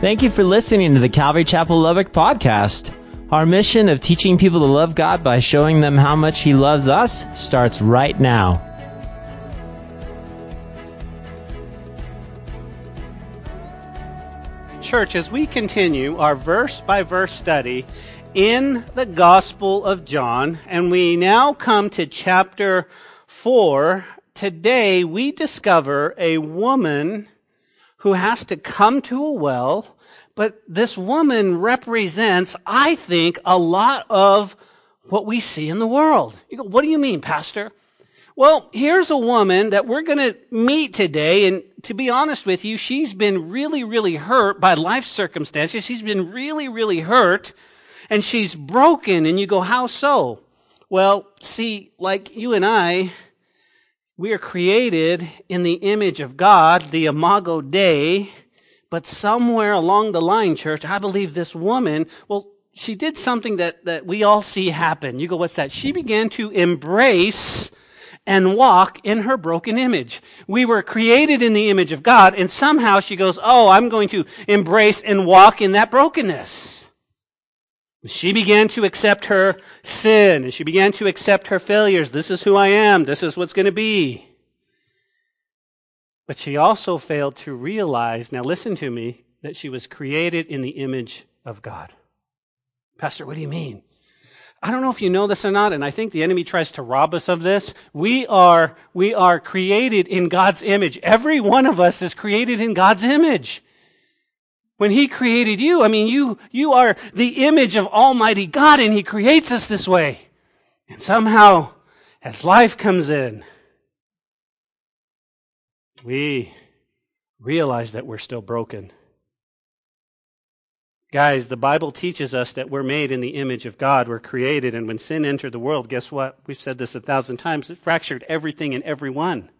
Thank you for listening to the Calvary Chapel Lubbock podcast. Our mission of teaching people to love God by showing them how much He loves us starts right now. Church, as we continue our verse by verse study in the Gospel of John, and we now come to chapter 4, today we discover a woman who has to come to a well, but this woman represents, I think, a lot of what we see in the world. You go, what do you mean, Pastor? Well, here's a woman that we're going to meet today. And to be honest with you, she's been really, really hurt by life circumstances. She's been really, really hurt and she's broken. And you go, how so? Well, see, like you and I, we are created in the image of God, the Imago Dei. But somewhere along the line, church, I believe this woman, well, she did something that, that we all see happen. You go, what's that? She began to embrace and walk in her broken image. We were created in the image of God, and somehow she goes, Oh, I'm going to embrace and walk in that brokenness. She began to accept her sin, and she began to accept her failures. This is who I am. This is what's going to be. But she also failed to realize, now listen to me, that she was created in the image of God. Pastor, what do you mean? I don't know if you know this or not, and I think the enemy tries to rob us of this. We are, we are created in God's image. Every one of us is created in God's image. When He created you, I mean, you, you are the image of Almighty God, and He creates us this way. And somehow, as life comes in, we realize that we're still broken. Guys, the Bible teaches us that we're made in the image of God. We're created, and when sin entered the world, guess what? We've said this a thousand times. It fractured everything and everyone.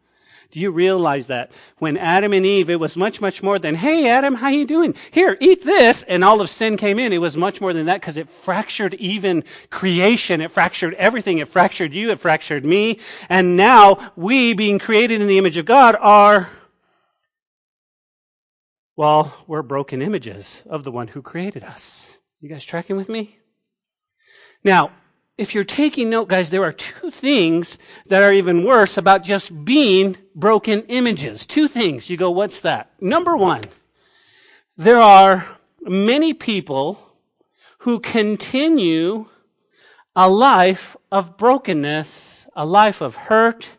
Do you realize that when Adam and Eve, it was much, much more than, "Hey, Adam, how you doing? Here, eat this," and all of sin came in. It was much more than that because it fractured even creation. It fractured everything. It fractured you. It fractured me. And now we, being created in the image of God, are well, we're broken images of the one who created us. You guys tracking with me? Now, if you're taking note, guys, there are two things that are even worse about just being broken images. Two things. You go, what's that? Number one, there are many people who continue a life of brokenness, a life of hurt,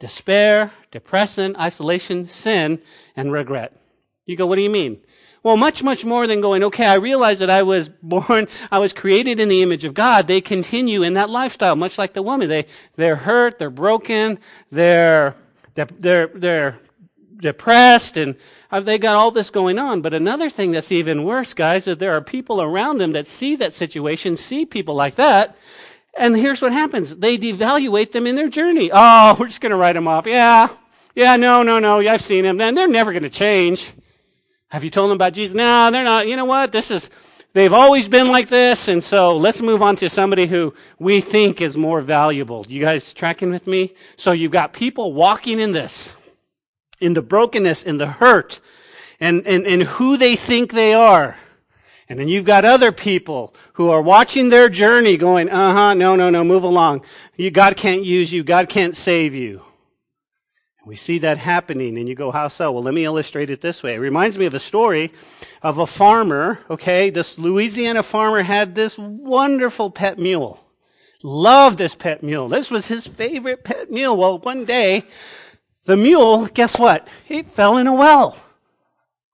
despair, depression, isolation, sin, and regret. You go, what do you mean? Well, much, much more than going, okay, I realize that I was born, I was created in the image of God. They continue in that lifestyle, much like the woman. They, they're hurt, they're broken, they're, they're, they're, depressed, and they got all this going on. But another thing that's even worse, guys, is there are people around them that see that situation, see people like that, and here's what happens. They devaluate them in their journey. Oh, we're just going to write them off. Yeah. Yeah, no, no, no. I've seen them. Then they're never going to change. Have you told them about Jesus? No, they're not. You know what? This is, they've always been like this. And so let's move on to somebody who we think is more valuable. You guys tracking with me? So you've got people walking in this, in the brokenness, in the hurt, and, and, and who they think they are. And then you've got other people who are watching their journey going, uh huh, no, no, no, move along. You, God can't use you. God can't save you. We see that happening, and you go, how so? Well, let me illustrate it this way. It reminds me of a story of a farmer, okay? This Louisiana farmer had this wonderful pet mule. Loved this pet mule. This was his favorite pet mule. Well, one day, the mule, guess what? It fell in a well.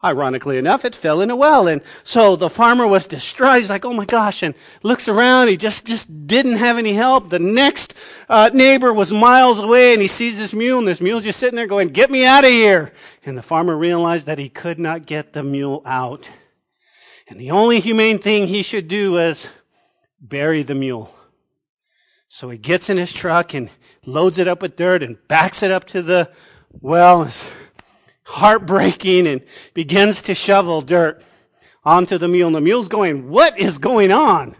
Ironically enough, it fell in a well. And so the farmer was distraught. He's like, oh my gosh, and looks around. He just, just didn't have any help. The next uh, neighbor was miles away and he sees this mule and this mule's just sitting there going, get me out of here. And the farmer realized that he could not get the mule out. And the only humane thing he should do was bury the mule. So he gets in his truck and loads it up with dirt and backs it up to the well heartbreaking and begins to shovel dirt onto the mule. And the mule's going, what is going on?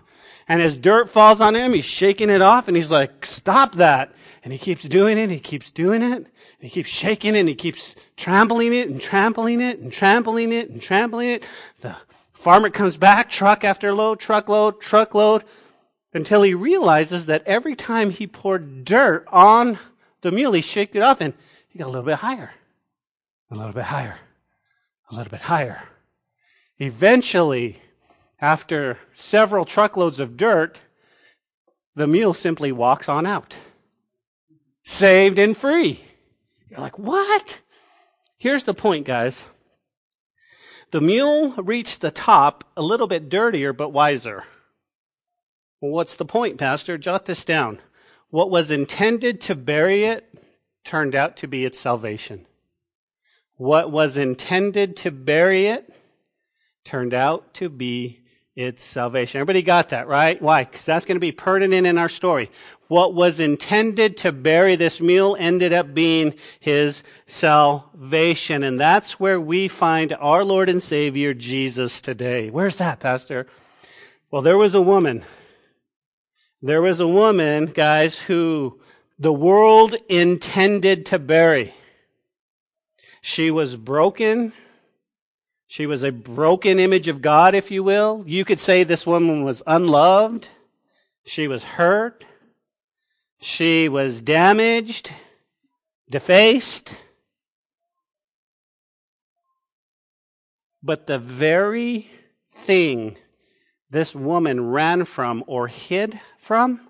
And as dirt falls on him, he's shaking it off and he's like, stop that. And he keeps doing it, he keeps doing it, he keeps shaking it, and he keeps trampling it, and trampling it, and trampling it, and trampling it. The farmer comes back, truck after load, truckload, truckload, until he realizes that every time he poured dirt on the mule, he shook it off, and he got a little bit higher, a little bit higher, a little bit higher. Eventually, after several truckloads of dirt, the mule simply walks on out. Saved and free. You're like, what? Here's the point, guys. The mule reached the top a little bit dirtier, but wiser. Well, what's the point, Pastor? Jot this down. What was intended to bury it turned out to be its salvation. What was intended to bury it turned out to be its salvation. Everybody got that, right? Why? Because that's going to be pertinent in our story. What was intended to bury this mule ended up being his salvation. And that's where we find our Lord and Savior Jesus today. Where's that, Pastor? Well, there was a woman. There was a woman, guys, who the world intended to bury. She was broken. She was a broken image of God, if you will. You could say this woman was unloved. She was hurt. She was damaged, defaced. But the very thing this woman ran from or hid from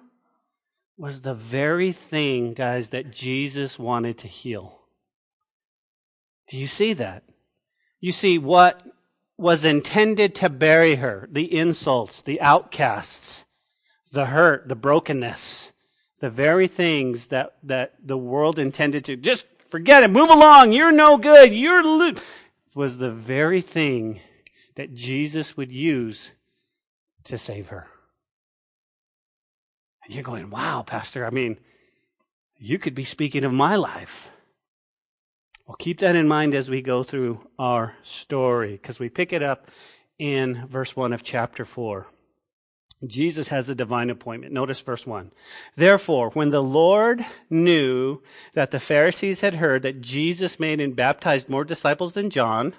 was the very thing, guys, that Jesus wanted to heal. Do you see that? You see, what was intended to bury her, the insults, the outcasts, the hurt, the brokenness, the very things that, that the world intended to just forget it, move along, you're no good, you're lo-, was the very thing that Jesus would use to save her. And you're going, wow, Pastor, I mean, you could be speaking of my life. Well, keep that in mind as we go through our story, because we pick it up in verse 1 of chapter 4. Jesus has a divine appointment. Notice verse 1. Therefore, when the Lord knew that the Pharisees had heard that Jesus made and baptized more disciples than John,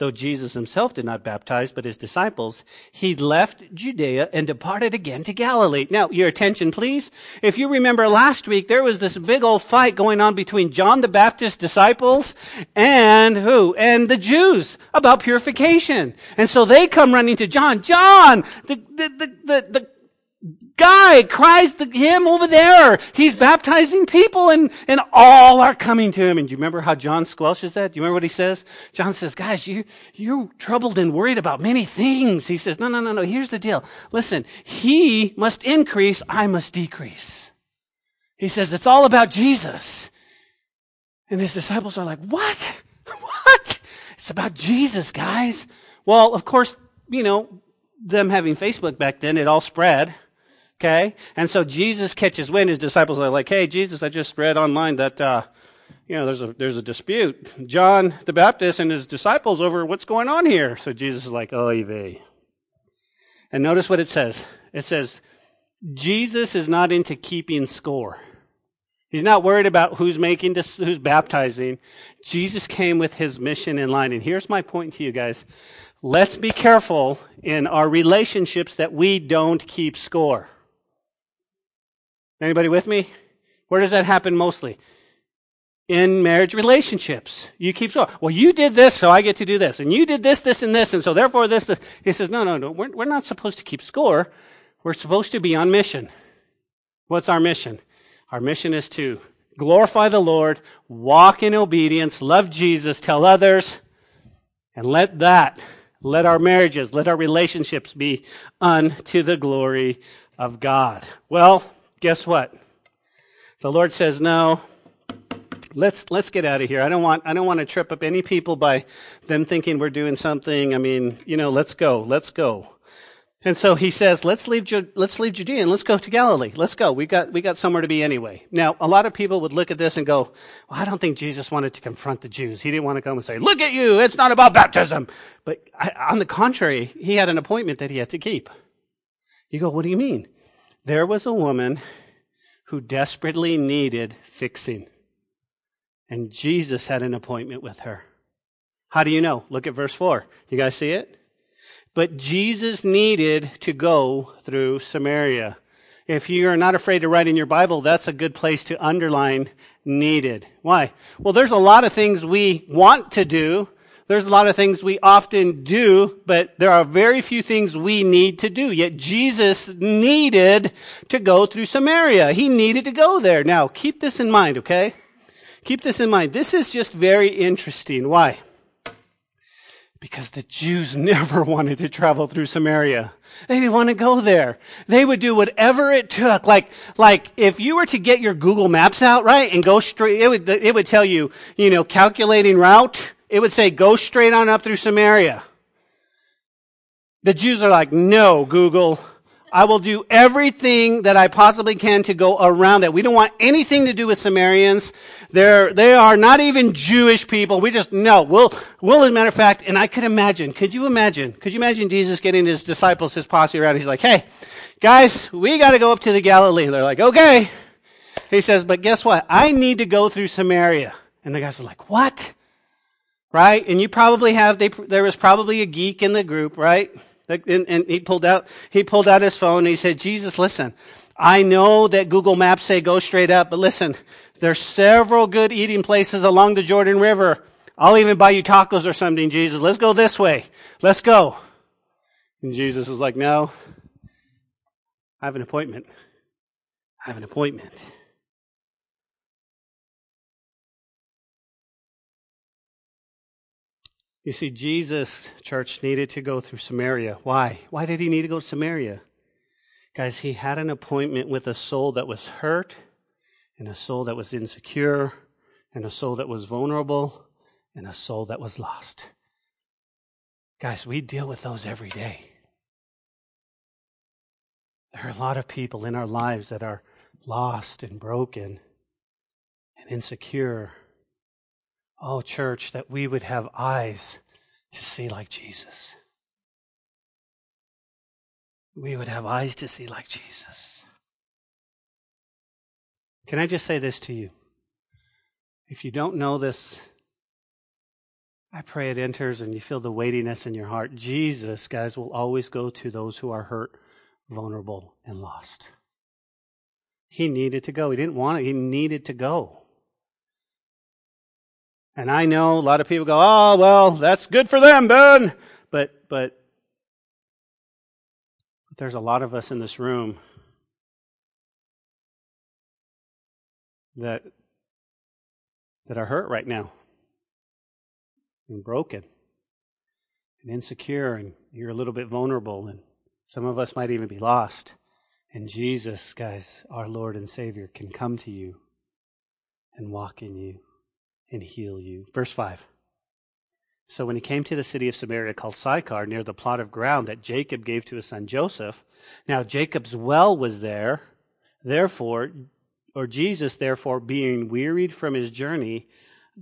though Jesus himself did not baptize, but his disciples, he left Judea and departed again to Galilee. Now, your attention, please. If you remember last week, there was this big old fight going on between John the Baptist's disciples and who? And the Jews about purification. And so they come running to John. John, the, the, the, the, guy cries to him over there. He's baptizing people and, and all are coming to him. And do you remember how John squelches that? Do you remember what he says? John says, guys, you, you're troubled and worried about many things. He says, no, no, no, no. Here's the deal. Listen, he must increase. I must decrease. He says, it's all about Jesus. And his disciples are like, what? What? It's about Jesus, guys. Well, of course, you know, them having Facebook back then, it all spread. Okay? And so Jesus catches wind. His disciples are like, hey, Jesus, I just read online that, uh, you know, there's a, there's a dispute. John the Baptist and his disciples over what's going on here. So Jesus is like, oh, vey. And notice what it says. It says, Jesus is not into keeping score. He's not worried about who's making this, who's baptizing. Jesus came with his mission in line. And here's my point to you guys. Let's be careful in our relationships that we don't keep score. Anybody with me? Where does that happen mostly? In marriage relationships. You keep score. Well, you did this, so I get to do this. And you did this, this, and this, and so therefore this, this. He says, no, no, no. We're, we're not supposed to keep score. We're supposed to be on mission. What's our mission? Our mission is to glorify the Lord, walk in obedience, love Jesus, tell others, and let that, let our marriages, let our relationships be unto the glory of God. Well, guess what? The Lord says, no, let's, let's get out of here. I don't want, I don't want to trip up any people by them thinking we're doing something. I mean, you know, let's go, let's go. And so he says, let's leave, let's leave Judea and let's go to Galilee. Let's go. We got, we got somewhere to be anyway. Now, a lot of people would look at this and go, well, I don't think Jesus wanted to confront the Jews. He didn't want to come and say, look at you. It's not about baptism. But I, on the contrary, he had an appointment that he had to keep. You go, what do you mean? There was a woman who desperately needed fixing. And Jesus had an appointment with her. How do you know? Look at verse 4. You guys see it? But Jesus needed to go through Samaria. If you're not afraid to write in your Bible, that's a good place to underline needed. Why? Well, there's a lot of things we want to do. There's a lot of things we often do, but there are very few things we need to do. Yet Jesus needed to go through Samaria. He needed to go there. Now, keep this in mind, okay? Keep this in mind. This is just very interesting. Why? Because the Jews never wanted to travel through Samaria. They didn't want to go there. They would do whatever it took. Like, like if you were to get your Google Maps out, right, and go straight, it would, it would tell you, you know, calculating route. It would say go straight on up through Samaria. The Jews are like, no, Google. I will do everything that I possibly can to go around that. We don't want anything to do with Samaritans. They're, they are not even Jewish people. We just, no, we'll, we'll, as a matter of fact, and I could imagine, could you imagine, could you imagine Jesus getting his disciples, his posse around? He's like, hey, guys, we gotta go up to the Galilee. They're like, okay. He says, but guess what? I need to go through Samaria. And the guys are like, what? Right? And you probably have, they, there was probably a geek in the group, right? And, and he pulled out, he pulled out his phone and he said, Jesus, listen, I know that Google Maps say go straight up, but listen, there's several good eating places along the Jordan River. I'll even buy you tacos or something, Jesus. Let's go this way. Let's go. And Jesus was like, no, I have an appointment. I have an appointment. You see, Jesus, church, needed to go through Samaria. Why? Why did he need to go to Samaria? Guys, he had an appointment with a soul that was hurt, and a soul that was insecure, and a soul that was vulnerable, and a soul that was lost. Guys, we deal with those every day. There are a lot of people in our lives that are lost and broken and insecure Oh, church, that we would have eyes to see like Jesus. We would have eyes to see like Jesus. Can I just say this to you? If you don't know this, I pray it enters and you feel the weightiness in your heart. Jesus, guys, will always go to those who are hurt, vulnerable, and lost. He needed to go. He didn't want it, he needed to go. And I know a lot of people go, oh, well, that's good for them, Ben. But, but, there's a lot of us in this room that, that are hurt right now and broken and insecure and you're a little bit vulnerable and some of us might even be lost. And Jesus, guys, our Lord and Savior, can come to you and walk in you and heal you. Verse 5. So when he came to the city of Samaria called Sychar, near the plot of ground that Jacob gave to his son Joseph, now Jacob's well was there. Therefore, or Jesus, therefore, being wearied from his journey,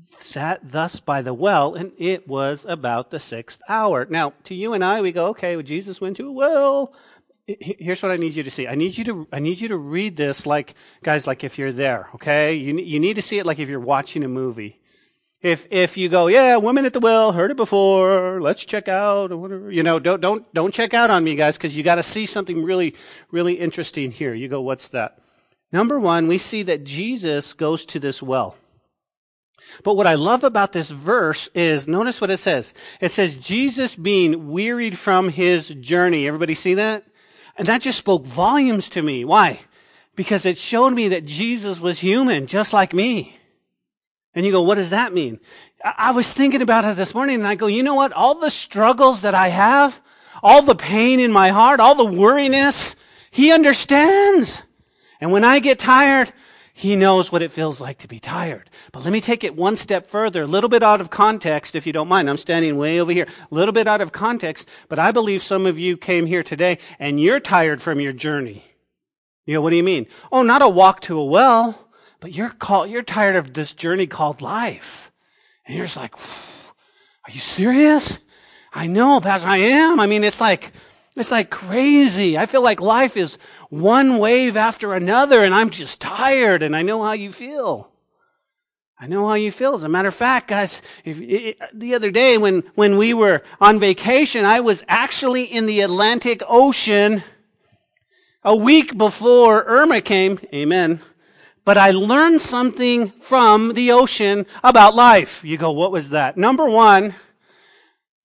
sat thus by the well, and it was about the sixth hour. Now, to you and I, we go, okay, well, Jesus went to a well. Here's what I need you to see. I need you to, I need you to read this like, guys, like if you're there, okay? You, you need to see it like if you're watching a movie. If, if you go, yeah, woman at the well, heard it before, let's check out, or whatever, you know, don't, don't, don't check out on me, guys, because you gotta see something really, really interesting here. You go, what's that? Number one, we see that Jesus goes to this well. But what I love about this verse is, notice what it says. It says, Jesus being wearied from his journey. Everybody see that? And that just spoke volumes to me. Why? Because it showed me that Jesus was human, just like me. And you go, what does that mean? I was thinking about it this morning and I go, you know what? All the struggles that I have, all the pain in my heart, all the worriness, he understands. And when I get tired, he knows what it feels like to be tired. But let me take it one step further, a little bit out of context, if you don't mind. I'm standing way over here, a little bit out of context, but I believe some of you came here today and you're tired from your journey. You know, what do you mean? Oh, not a walk to a well. But you're called, you're tired of this journey called life. And you're just like, are you serious? I know, Pastor, I am. I mean, it's like, It's like crazy. I feel like life is one wave after another and I'm just tired and I know how you feel. I know how you feel. As a matter of fact, guys, if, the other day when, when we were on vacation, I was actually in the Atlantic Ocean a week before Irma came. Amen. But I learned something from the ocean about life. You go, what was that? Number one,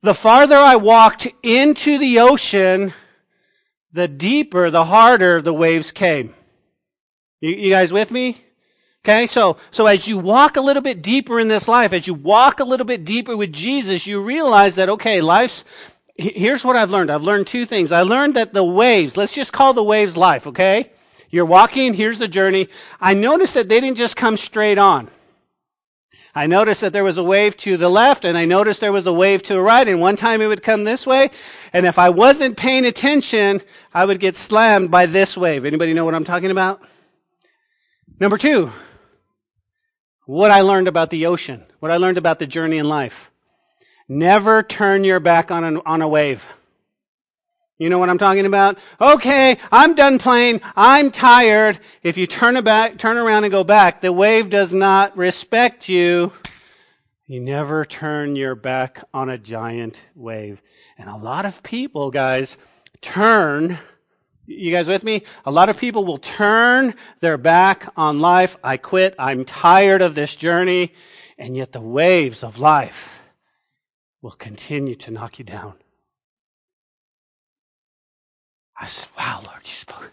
the farther I walked into the ocean, the deeper, the harder the waves came. You, you, guys with me? Okay, so, so as you walk a little bit deeper in this life, as you walk a little bit deeper with Jesus, you realize that, okay, life's, here's what I've learned. I've learned two things. I learned that the waves, let's just call the waves life, okay? You're walking, here's the journey. I noticed that they didn't just come straight on. I noticed that there was a wave to the left and I noticed there was a wave to the right and one time it would come this way. And if I wasn't paying attention, I would get slammed by this wave. Anybody know what I'm talking about? Number two, what I learned about the ocean, what I learned about the journey in life. Never turn your back on a, on a wave. You know what I'm talking about? Okay, I'm done playing. I'm tired. If you turn back, turn around and go back, the wave does not respect you. You never turn your back on a giant wave. And a lot of people, guys, turn. You guys with me? A lot of people will turn their back on life. I quit. I'm tired of this journey. And yet the waves of life will continue to knock you down. I said, Wow, Lord, you spoke.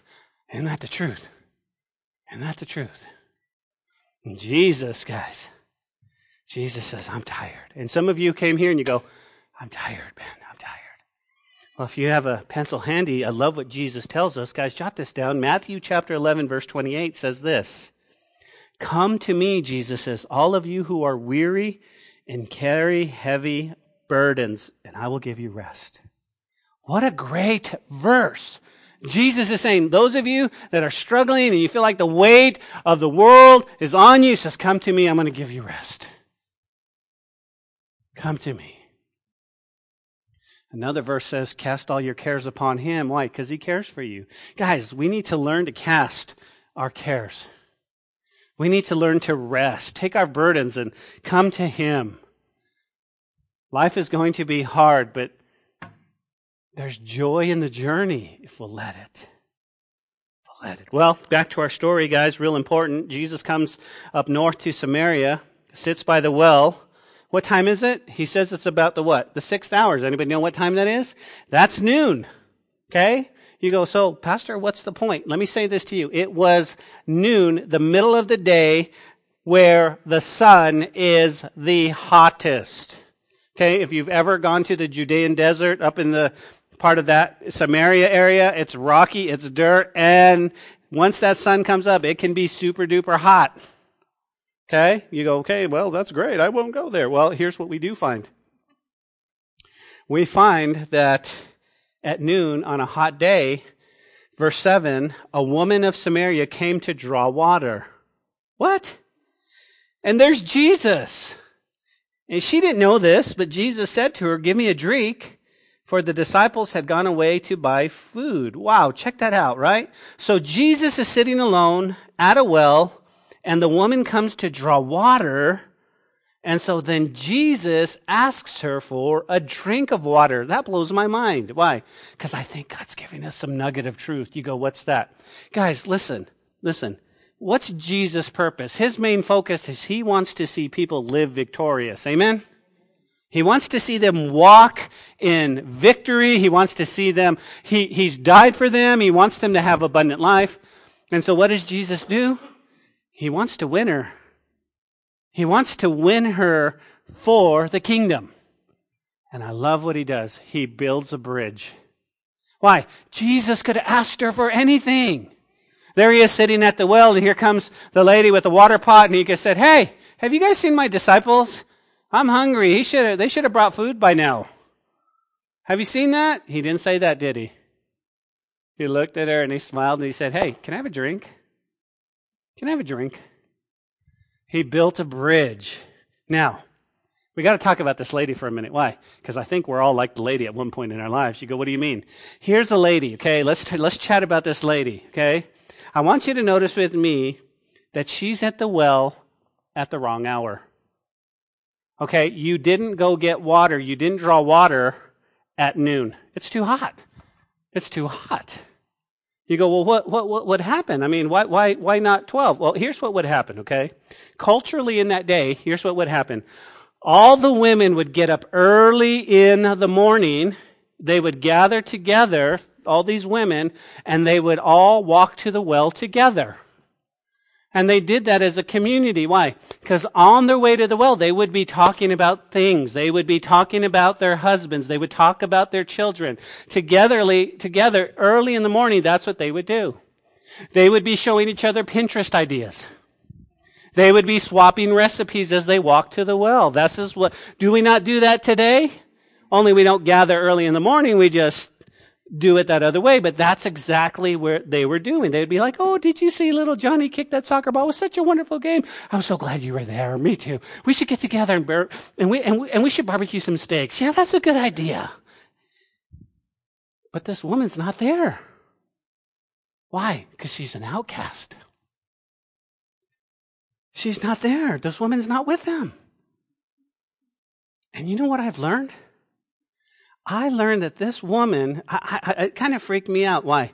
Isn't that the truth? Isn't that the truth? And Jesus, guys, Jesus says, I'm tired. And some of you came here and you go, I'm tired, man. I'm tired. Well, if you have a pencil handy, I love what Jesus tells us. Guys, jot this down. Matthew chapter 11, verse 28 says this Come to me, Jesus says, all of you who are weary and carry heavy burdens, and I will give you rest. What a great verse. Jesus is saying, those of you that are struggling and you feel like the weight of the world is on you, says, come to me, I'm going to give you rest. Come to me. Another verse says, cast all your cares upon him. Why? Because he cares for you. Guys, we need to learn to cast our cares. We need to learn to rest, take our burdens and come to him. Life is going to be hard, but there's joy in the journey if we'll let it. We'll let it. Well, back to our story, guys, real important. Jesus comes up north to Samaria, sits by the well. What time is it? He says it's about the what? The sixth hours. Anybody know what time that is? That's noon. Okay? You go, so, Pastor, what's the point? Let me say this to you. It was noon, the middle of the day, where the sun is the hottest. Okay, if you've ever gone to the Judean desert up in the part of that Samaria area. It's rocky, it's dirt, and once that sun comes up, it can be super duper hot. Okay? You go, okay, well, that's great. I won't go there. Well, here's what we do find. We find that at noon on a hot day, verse 7, a woman of Samaria came to draw water. What? And there's Jesus. And she didn't know this, but Jesus said to her, Give me a drink for the disciples had gone away to buy food. Wow, check that out, right? So Jesus is sitting alone at a well, and the woman comes to draw water. And so then Jesus asks her for a drink of water. That blows my mind. Why? Because I think God's giving us some nugget of truth. You go, what's that? Guys, listen, listen. What's Jesus' purpose? His main focus is he wants to see people live victorious. Amen? He wants to see them walk in victory. He wants to see them, he, he's died for them. He wants them to have abundant life. And so what does Jesus do? He wants to win her. He wants to win her for the kingdom. And I love what he does. He builds a bridge. Why? Jesus could have asked her for anything. There he is sitting at the well, and here comes the lady with the water pot, and he just said, Hey, have you guys seen my disciples? I'm hungry. He should have, they should have brought food by now. Have you seen that? He didn't say that, did he? He looked at her and he smiled and he said, Hey, can I have a drink? Can I have a drink? He built a bridge. Now, We got to talk about this lady for a minute. Why? Because I think we're all like the lady at one point in our lives. You go, what do you mean? Here's a lady, okay? Let's, t- let's chat about this lady, okay? I want you to notice with me that she's at the well at the wrong hour. Okay? You didn't go get water. You didn't draw water at noon. It's too hot. It's too hot. You go, well, what, what, what would happen? I mean, why, why, why not 12? Well, here's what would happen, okay? Culturally in that day, here's what would happen. All the women would get up early in the morning. They would gather together, all these women, and they would all walk to the well together. And they did that as a community. Why? Because on their way to the well, they would be talking about things. They would be talking about their husbands. They would talk about their children. Togetherly, together, early in the morning, that's what they would do. They would be showing each other Pinterest ideas. They would be swapping recipes as they walked to the well. This is what, do we not do that today? Only we don't gather early in the morning. We just do it that other way, but that's exactly where they were doing. They'd be like, Oh, did you see little Johnny kick that soccer ball? It was such a wonderful game. I'm so glad you were there. Me too. We should get together and, bear, and we, and we, and we should barbecue some steaks. Yeah, that's a good idea. But this woman's not there. Why? Because she's an outcast. She's not there. This woman's not with them. And you know what I've learned? I learned that this woman, I, I, it kind of freaked me out. Why?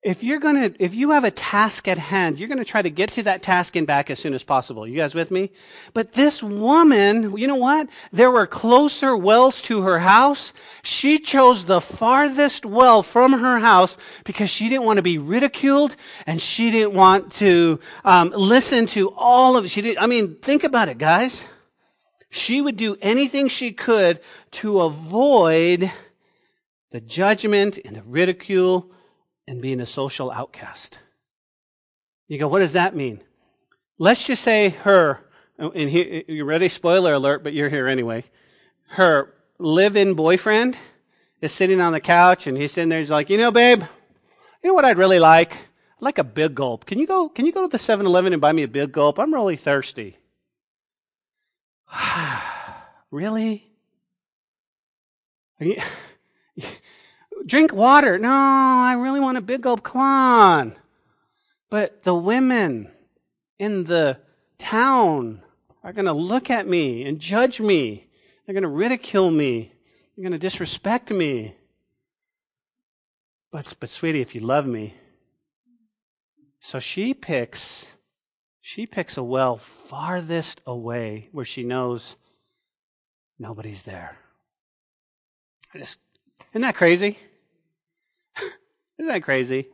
If you're gonna, if you have a task at hand, you're gonna try to get to that task and back as soon as possible. You guys with me? But this woman, you know what? There were closer wells to her house. She chose the farthest well from her house because she didn't want to be ridiculed and she didn't want to um, listen to all of. She did. I mean, think about it, guys. She would do anything she could to avoid the judgment and the ridicule and being a social outcast. You go, what does that mean? Let's just say her, and here, you ready? Spoiler alert, but you're here anyway. Her live-in boyfriend is sitting on the couch and he's sitting there. He's like, you know, babe, you know what I'd really like? I'd like a big gulp. Can you go, can you go to the 7-Eleven and buy me a big gulp? I'm really thirsty. really? You, drink water. No, I really want a big gulp. Come on. But the women in the town are going to look at me and judge me. They're going to ridicule me. They're going to disrespect me. But, but sweetie, if you love me. So she picks she picks a well farthest away where she knows nobody's there. I just, isn't that crazy? isn't that crazy?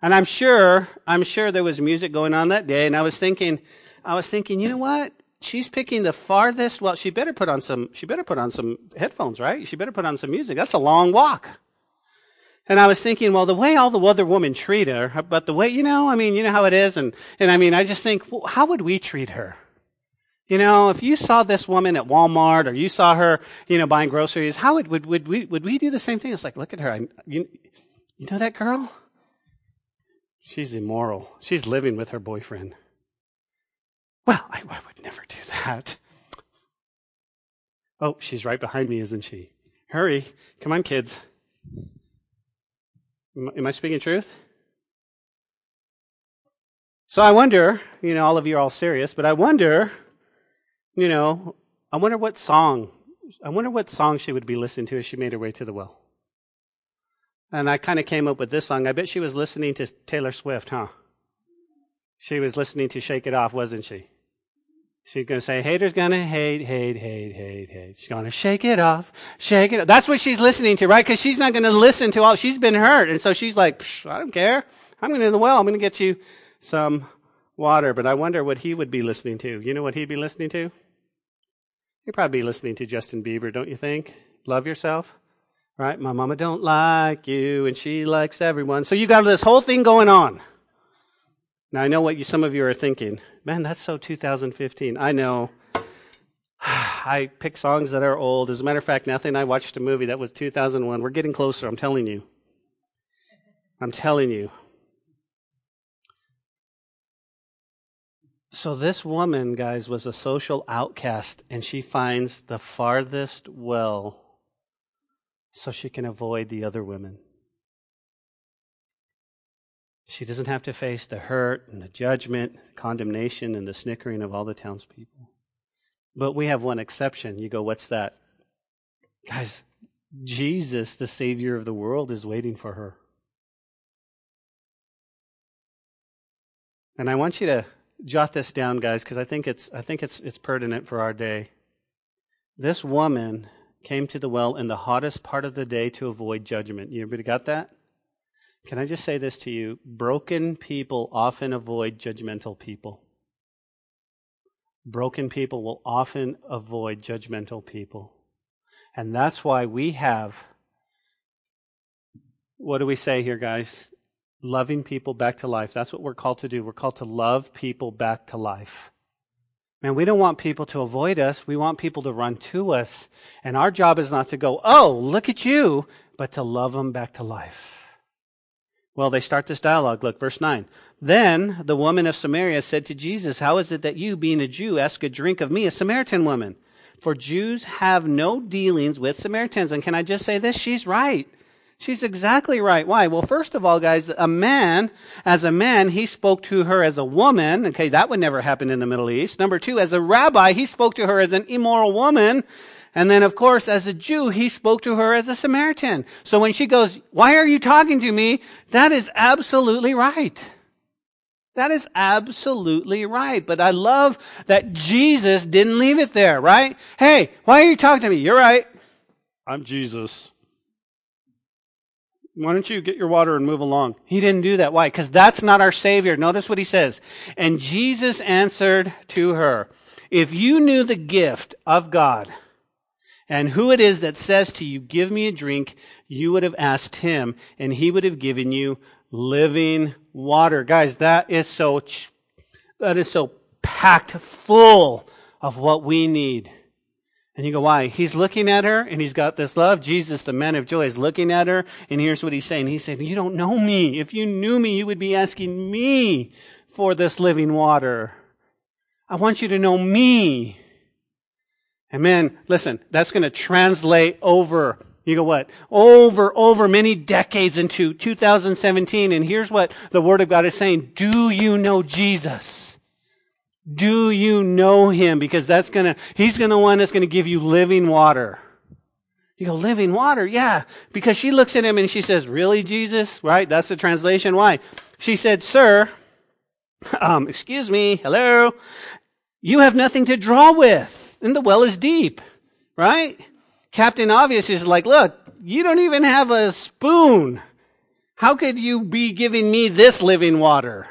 And I'm sure, I'm sure there was music going on that day, and I was thinking, I was thinking, you know what? She's picking the farthest. Well, she better put on some. She better put on some headphones, right? She better put on some music. That's a long walk. And I was thinking, well, the way all the other women treat her, but the way, you know, I mean, you know how it is. And, and I mean, I just think, well, how would we treat her? You know, if you saw this woman at Walmart or you saw her, you know, buying groceries, how would, would, would we, would we do the same thing? It's like, look at her. I, you, you know that girl? She's immoral. She's living with her boyfriend. Well, I, I would never do that. Oh, she's right behind me, isn't she? Hurry. Come on, kids. Am I speaking truth? So I wonder, you know, all of you are all serious, but I wonder, you know, I wonder what song, I wonder what song she would be listening to as she made her way to the well. And I kind of came up with this song. I bet she was listening to Taylor Swift, huh? She was listening to Shake It Off, wasn't she? She's going to say, haters going to hate, hate, hate, hate, hate. She's going to shake it off, shake it off. That's what she's listening to, right? Because she's not going to listen to all, she's been hurt. And so she's like, I don't care. I'm going to the well. I'm going to get you some water. But I wonder what he would be listening to. You know what he'd be listening to? He'd probably be listening to Justin Bieber, don't you think? Love yourself. Right? My mama don't like you and she likes everyone. So you got this whole thing going on. Now I know what you, some of you are thinking. Man, that's so 2015. I know. I pick songs that are old. As a matter of fact, nothing. I watched a movie that was 2001. We're getting closer. I'm telling you. I'm telling you. So this woman, guys, was a social outcast, and she finds the farthest well so she can avoid the other women. She doesn't have to face the hurt and the judgment, condemnation, and the snickering of all the townspeople. But we have one exception. You go, what's that? Guys, Jesus, the Savior of the world, is waiting for her. And I want you to jot this down, guys, because I think it's I think it's it's pertinent for our day. This woman came to the well in the hottest part of the day to avoid judgment. You everybody got that? Can I just say this to you? Broken people often avoid judgmental people. Broken people will often avoid judgmental people. And that's why we have, what do we say here, guys? Loving people back to life. That's what we're called to do. We're called to love people back to life. Man, we don't want people to avoid us. We want people to run to us. And our job is not to go, oh, look at you, but to love them back to life. Well, they start this dialogue. Look, verse 9. Then the woman of Samaria said to Jesus, How is it that you, being a Jew, ask a drink of me, a Samaritan woman? For Jews have no dealings with Samaritans. And can I just say this? She's right. She's exactly right. Why? Well, first of all, guys, a man, as a man, he spoke to her as a woman. Okay, that would never happen in the Middle East. Number two, as a rabbi, he spoke to her as an immoral woman. And then, of course, as a Jew, he spoke to her as a Samaritan. So when she goes, why are you talking to me? That is absolutely right. That is absolutely right. But I love that Jesus didn't leave it there, right? Hey, why are you talking to me? You're right. I'm Jesus. Why don't you get your water and move along? He didn't do that. Why? Because that's not our Savior. Notice what he says. And Jesus answered to her, If you knew the gift of God and who it is that says to you, Give me a drink, you would have asked him, and he would have given you living water. Guys, that is so, that is so packed full of what we need. And you go, why? He's looking at her and he's got this love. Jesus, the man of joy, is looking at her and here's what he's saying. He said, you don't know me. If you knew me, you would be asking me for this living water. I want you to know me. And man, listen, that's going to translate over you go what? Over, over many decades into 2017. And here's what the Word of God is saying. Do you know Jesus? Do you know Him? Because that's gonna, He's gonna one that's gonna give you living water. You go, living water? Yeah. Because she looks at him and she says, really, Jesus? Right? That's the translation. Why? She said, sir, um, excuse me, hello, you have nothing to draw with, and the well is deep. Right? Captain Obvious is like, look, you don't even have a spoon. How could you be giving me this living water?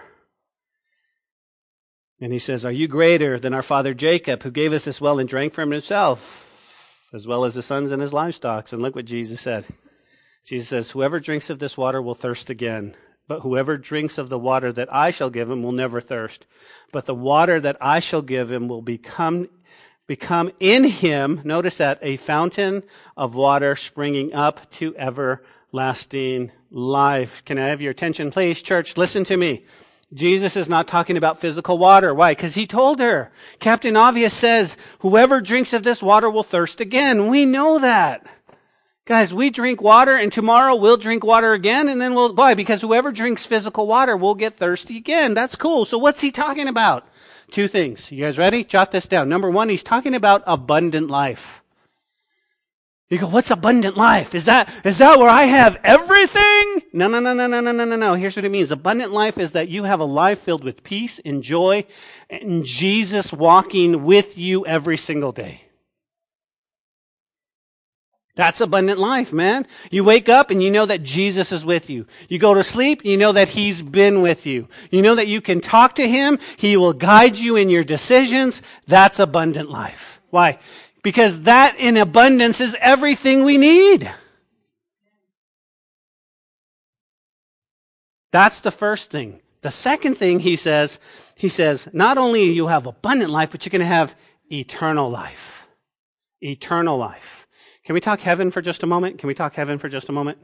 And he says, Are you greater than our father Jacob, who gave us this well and drank from himself, as well as his sons and his livestock? And look what Jesus said. Jesus says, Whoever drinks of this water will thirst again. But whoever drinks of the water that I shall give him will never thirst. But the water that I shall give him will become become in him, notice that, a fountain of water springing up to everlasting life. Can I have your attention, please? Church, listen to me. Jesus is not talking about physical water. Why? Because he told her. Captain Obvious says, whoever drinks of this water will thirst again. We know that. Guys, we drink water and tomorrow we'll drink water again and then we'll, why? Because whoever drinks physical water will get thirsty again. That's cool. So what's he talking about? Two things. You guys ready? Jot this down. Number one, he's talking about abundant life. You go, what's abundant life? Is that, is that where I have everything? No, no, no, no, no, no, no, no, no. Here's what it means. Abundant life is that you have a life filled with peace and joy and Jesus walking with you every single day. That's abundant life, man. You wake up and you know that Jesus is with you. You go to sleep, you know that He's been with you. You know that you can talk to Him. He will guide you in your decisions. That's abundant life. Why? Because that in abundance is everything we need. That's the first thing. The second thing he says, he says, not only you have abundant life, but you're going to have eternal life. Eternal life. Can we talk heaven for just a moment? Can we talk heaven for just a moment?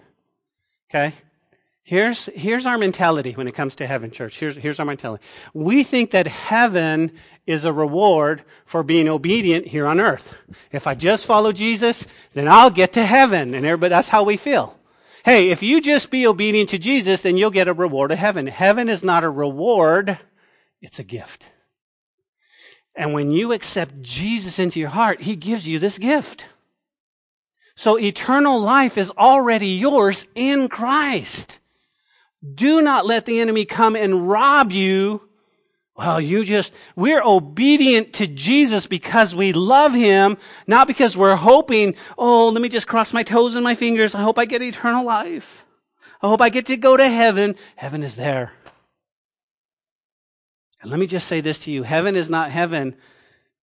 Okay. Here's, here's our mentality when it comes to heaven, church. Here's, here's our mentality. We think that heaven is a reward for being obedient here on earth. If I just follow Jesus, then I'll get to heaven. And everybody, that's how we feel. Hey, if you just be obedient to Jesus, then you'll get a reward of heaven. Heaven is not a reward. It's a gift. And when you accept Jesus into your heart, He gives you this gift. So eternal life is already yours in Christ. Do not let the enemy come and rob you. Well, you just, we're obedient to Jesus because we love him, not because we're hoping, oh, let me just cross my toes and my fingers. I hope I get eternal life. I hope I get to go to heaven. Heaven is there. And let me just say this to you. Heaven is not heaven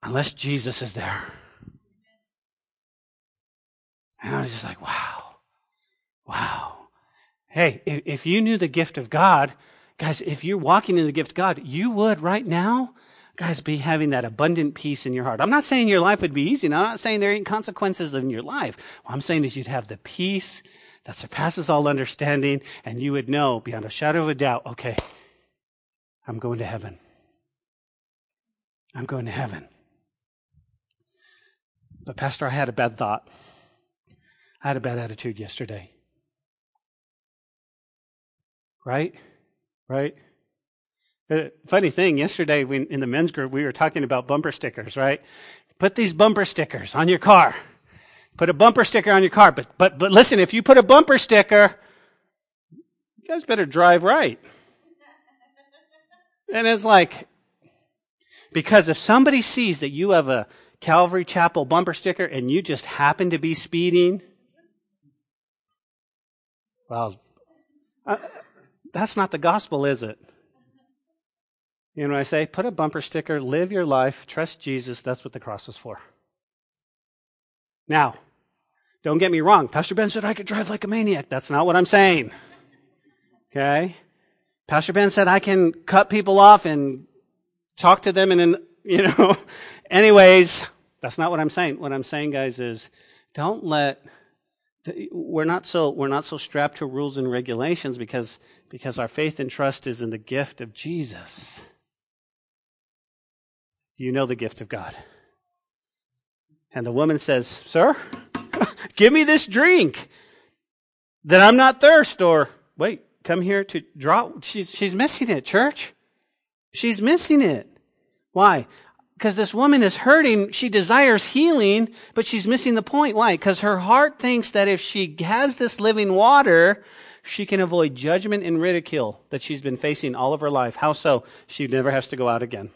unless Jesus is there. And I was just like, wow. Wow. Hey, if you knew the gift of God, guys, if you're walking in the gift of God, you would right now, guys, be having that abundant peace in your heart. I'm not saying your life would be easy. And I'm not saying there ain't consequences in your life. What I'm saying is you'd have the peace that surpasses all understanding, and you would know beyond a shadow of a doubt, okay, I'm going to heaven. I'm going to heaven. But, Pastor, I had a bad thought. I had a bad attitude yesterday. Right? Right? Uh, funny thing, yesterday we, in the men's group, we were talking about bumper stickers, right? Put these bumper stickers on your car. Put a bumper sticker on your car. But, but, but listen, if you put a bumper sticker, you guys better drive right. And it's like, because if somebody sees that you have a Calvary Chapel bumper sticker and you just happen to be speeding, well, uh, that's not the gospel, is it? You know what I say? Put a bumper sticker, live your life, trust Jesus. That's what the cross is for. Now, don't get me wrong. Pastor Ben said I could drive like a maniac. That's not what I'm saying. Okay? Pastor Ben said I can cut people off and talk to them and, then, you know, anyways, that's not what I'm saying. What I'm saying, guys, is don't let we're not so we're not so strapped to rules and regulations because because our faith and trust is in the gift of Jesus. You know the gift of God? And the woman says, "Sir, give me this drink that I'm not thirst or wait, come here to draw she's she's missing it, church. She's missing it. Why? Because this woman is hurting. She desires healing, but she's missing the point. Why? Because her heart thinks that if she has this living water, she can avoid judgment and ridicule that she's been facing all of her life. How so? She never has to go out again.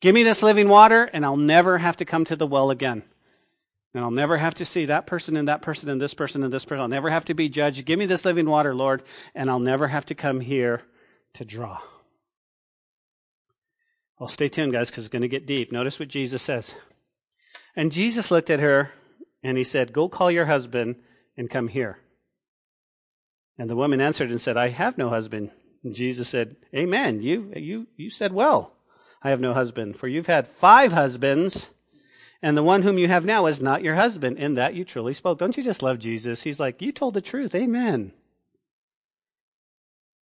Give me this living water, and I'll never have to come to the well again. And I'll never have to see that person and that person and this person and this person. I'll never have to be judged. Give me this living water, Lord, and I'll never have to come here to draw. Well, stay tuned, guys, because it's going to get deep. Notice what Jesus says. And Jesus looked at her and he said, Go call your husband and come here. And the woman answered and said, I have no husband. And Jesus said, Amen. You, you, you said well. I have no husband, for you've had five husbands, and the one whom you have now is not your husband. In that you truly spoke. Don't you just love Jesus? He's like, You told the truth. Amen.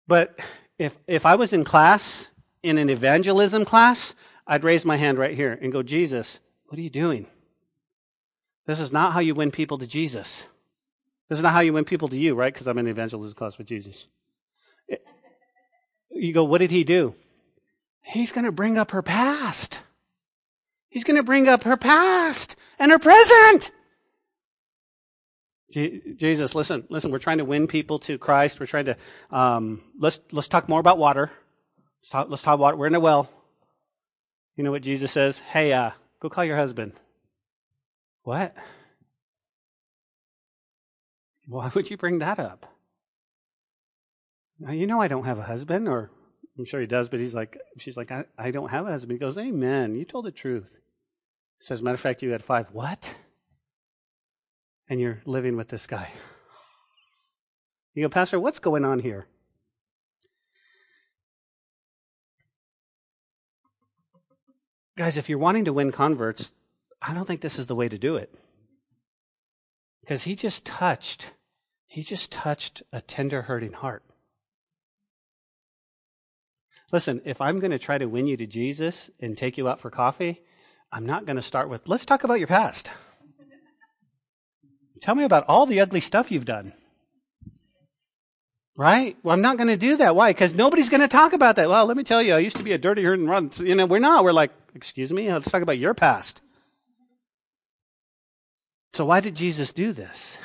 But if, if I was in class in an evangelism class, I'd raise my hand right here and go, Jesus, what are you doing? This is not how you win people to Jesus. This is not how you win people to you, right? Because I'm in an evangelism class with Jesus. You go, what did he do? He's going to bring up her past. He's going to bring up her past and her present. Jesus, listen, listen. We're trying to win people to Christ. We're trying to um, let's let's talk more about water. Let's talk, let's talk about we're in a well. You know what Jesus says? Hey, uh, go call your husband. What? Why would you bring that up? Now, you know I don't have a husband, or I'm sure he does, but he's like, she's like, I, I don't have a husband. He goes, Amen. You told the truth. He says, matter of fact, you had five. What? And you're living with this guy. You go, Pastor, what's going on here? Guys, if you're wanting to win converts, I don't think this is the way to do it. Because he just touched He just touched a tender, hurting heart. Listen, if I'm going to try to win you to Jesus and take you out for coffee, I'm not going to start with, let's talk about your past. Tell me about all the ugly stuff you've done. Right? Well, I'm not going to do that. Why? Because nobody's going to talk about that. Well, let me tell you, I used to be a dirty hurt and run. You know, we're not. We're like, excuse me, let's talk about your past. So why did Jesus do this?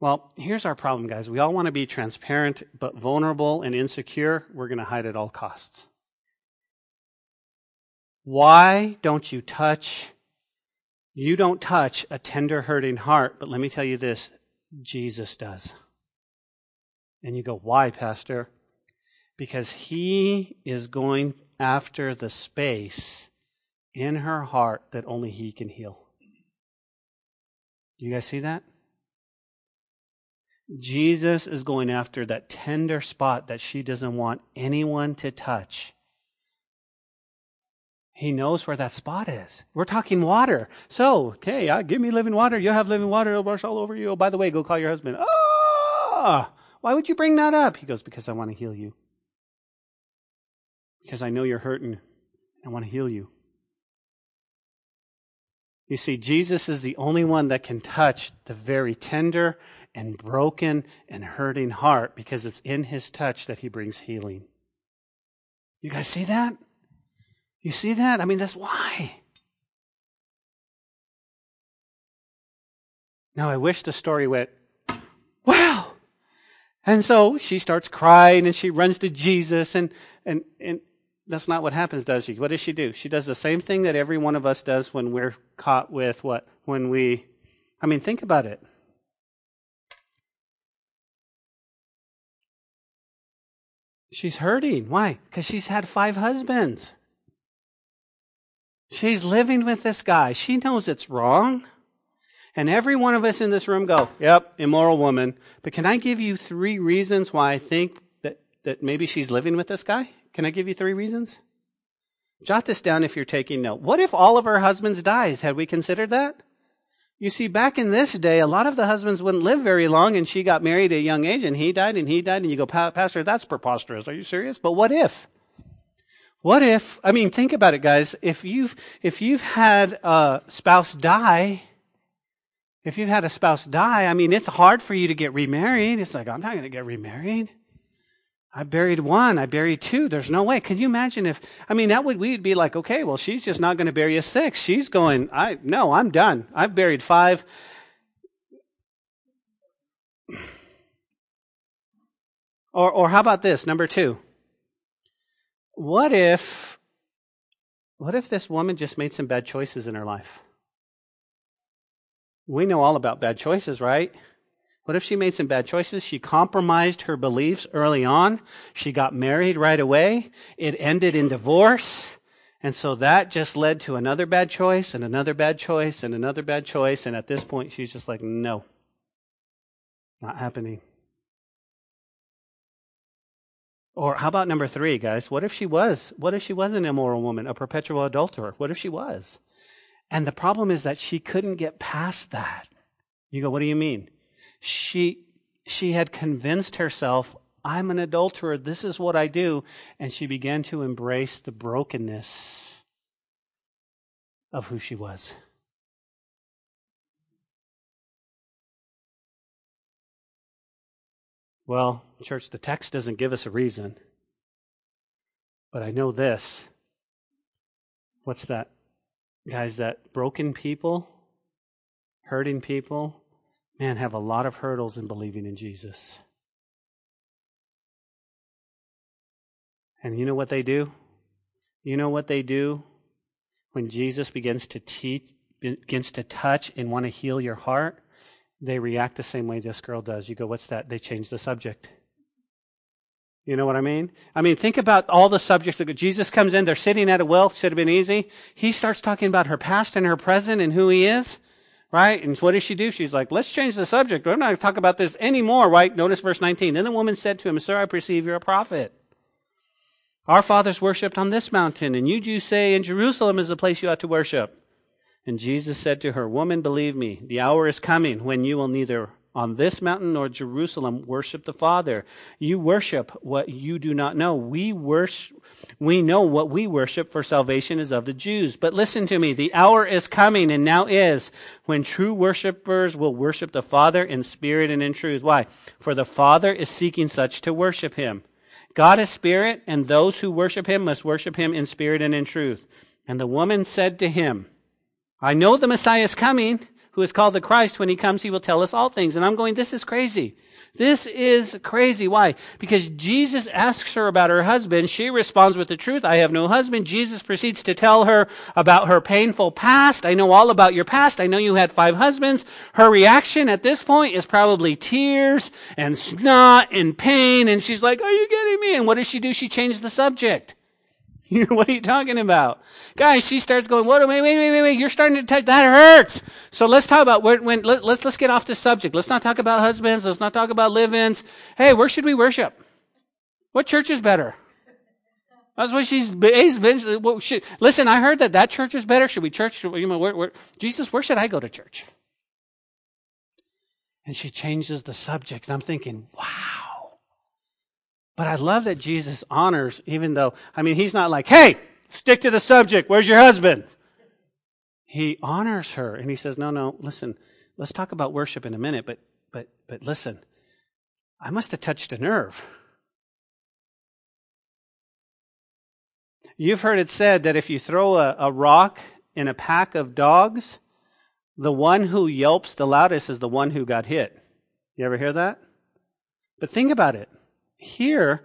Well, here's our problem, guys. We all want to be transparent, but vulnerable and insecure, we're going to hide at all costs. Why don't you touch? You don't touch a tender, hurting heart, but let me tell you this Jesus does. And you go, why, Pastor? Because he is going after the space in her heart that only he can heal. Do you guys see that? Jesus is going after that tender spot that she doesn't want anyone to touch. He knows where that spot is. We're talking water. So, okay, give me living water. You'll have living water. It'll rush all over you. Oh, by the way, go call your husband. Ah, why would you bring that up? He goes, because I want to heal you. Because I know you're hurting. I want to heal you. You see, Jesus is the only one that can touch the very tender and broken and hurting heart because it's in his touch that he brings healing. You guys see that? You see that? I mean, that's why. Now, I wish the story went. And so she starts crying and she runs to Jesus and, and, and that's not what happens, does she? What does she do? She does the same thing that every one of us does when we're caught with what? When we, I mean, think about it. She's hurting. Why? Because she's had five husbands. She's living with this guy. She knows it's wrong. And every one of us in this room go, yep, immoral woman. But can I give you three reasons why I think that, that maybe she's living with this guy? Can I give you three reasons? Jot this down if you're taking note. What if all of her husbands dies? Had we considered that? You see, back in this day, a lot of the husbands wouldn't live very long, and she got married at a young age, and he died, and he died, and you go, Pastor, that's preposterous. Are you serious? But what if? What if? I mean, think about it, guys. If you've if you've had a spouse die, if you've had a spouse die, I mean, it's hard for you to get remarried. It's like I'm not going to get remarried. I buried one. I buried two. There's no way. Can you imagine if, I mean, that would, we'd be like, okay, well, she's just not going to bury a six. She's going, I, no, I'm done. I've buried five. Or, or how about this? Number two. What if, what if this woman just made some bad choices in her life? We know all about bad choices, right? What if she made some bad choices? She compromised her beliefs early on. She got married right away. It ended in divorce. And so that just led to another bad choice and another bad choice and another bad choice. And at this point, she's just like, no, not happening. Or how about number three, guys? What if she was? What if she was an immoral woman, a perpetual adulterer? What if she was? And the problem is that she couldn't get past that. You go, what do you mean? she, she had convinced herself, I'm an adulterer, this is what I do. And she began to embrace the brokenness of who she was. Well, church, the text doesn't give us a reason. But I know this. What's that? Guys, that broken people, hurting people, man, have a lot of hurdles in believing in Jesus. And you know what they do? You know what they do when Jesus begins to teach, begins to touch and want to heal your heart? They react the same way this girl does. You go, what's that? They change the subject. You know what I mean? I mean, think about all the subjects that Jesus comes in. They're sitting at a well. Should have been easy. He starts talking about her past and her present and who he is. Right? And what does she do? She's like, let's change the subject. I'm not going to talk about this anymore, right? Notice verse 19. Then the woman said to him, Sir, I perceive you're a prophet. Our fathers worshipped on this mountain, and you Jews say in Jerusalem is the place you ought to worship. And Jesus said to her, Woman, believe me, the hour is coming when you will neither on this mountain nor Jerusalem worship the Father. You worship what you do not know. We worship, we know what we worship for salvation is of the Jews. But listen to me. The hour is coming and now is when true worshipers will worship the Father in spirit and in truth. Why? For the Father is seeking such to worship him. God is spirit and those who worship him must worship him in spirit and in truth. And the woman said to him, I know the Messiah is coming who is called the Christ, when he comes, he will tell us all things. And I'm going, this is crazy. This is crazy. Why? Because Jesus asks her about her husband. She responds with the truth. I have no husband. Jesus proceeds to tell her about her painful past. I know all about your past. I know you had five husbands. Her reaction at this point is probably tears and snot and pain. And she's like, are you kidding me? And what does she do? She changes the subject. what are you talking about? Guys, she starts going, what, wait, wait, wait, wait, wait, you're starting to touch, that hurts. So let's talk about, when, when let, let's, let's get off the subject. Let's not talk about husbands. Let's not talk about live-ins. Hey, where should we worship? What church is better? That's what she's, well, should, listen, I heard that that church is better. Should we church? Should we, you know, where, where, Jesus, where should I go to church? And she changes the subject. And I'm thinking, wow. But I love that Jesus honors, even though, I mean, he's not like, hey, stick to the subject. Where's your husband? He honors her and he says, no, no, listen, let's talk about worship in a minute, but, but, but listen, I must have touched a nerve. You've heard it said that if you throw a, a rock in a pack of dogs, the one who yelps the loudest is the one who got hit. You ever hear that? But think about it here,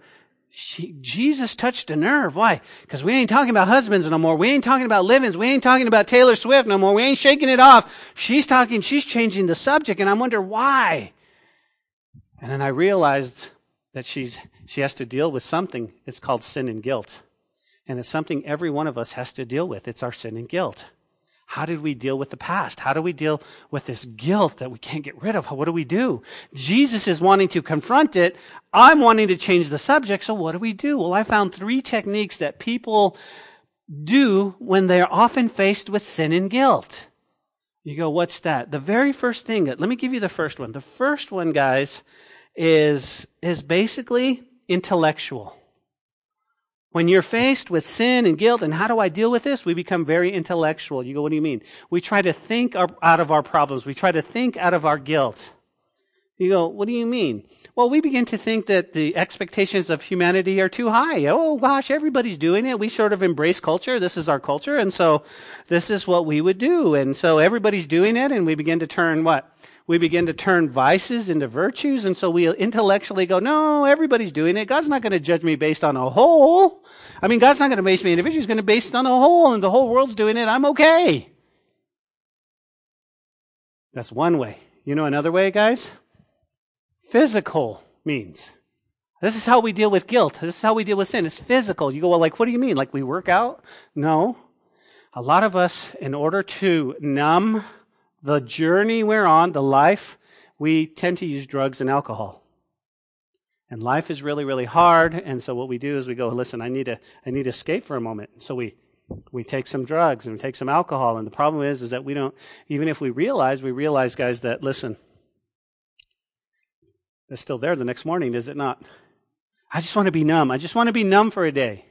she, Jesus touched a nerve. Why? Because we ain't talking about husbands no more. We ain't talking about livings. We ain't talking about Taylor Swift no more. We ain't shaking it off. She's talking, she's changing the subject, and I wonder why. And then I realized that she's, she has to deal with something. It's called sin and guilt. And it's something every one of us has to deal with. It's our sin and guilt. How did we deal with the past? How do we deal with this guilt that we can't get rid of? What do we do? Jesus is wanting to confront it. I'm wanting to change the subject. So what do we do? Well, I found three techniques that people do when they're often faced with sin and guilt. You go, what's that? The very first thing, that, let me give you the first one. The first one, guys, is, is basically intellectual. When you're faced with sin and guilt and how do I deal with this, we become very intellectual. You go, what do you mean? We try to think out of our problems. We try to think out of our guilt. You go, what do you mean? Well, we begin to think that the expectations of humanity are too high. Oh gosh, everybody's doing it. We sort of embrace culture. This is our culture. And so this is what we would do. And so everybody's doing it and we begin to turn what? We begin to turn vices into virtues. And so we intellectually go, no, everybody's doing it. God's not going to judge me based on a whole. I mean, God's not going to base me individually. He's going to base it on a whole and the whole world's doing it. I'm okay. That's one way. You know another way, guys? Physical means. This is how we deal with guilt. This is how we deal with sin. It's physical. You go, well, like, what do you mean? Like we work out? No. A lot of us, in order to numb the journey we're on, the life, we tend to use drugs and alcohol. And life is really, really hard. And so what we do is we go, listen, I need to, I need to escape for a moment. So we, we take some drugs and we take some alcohol. And the problem is, is that we don't, even if we realize, we realize, guys, that listen, it's still there the next morning, is it not? I just want to be numb. I just want to be numb for a day.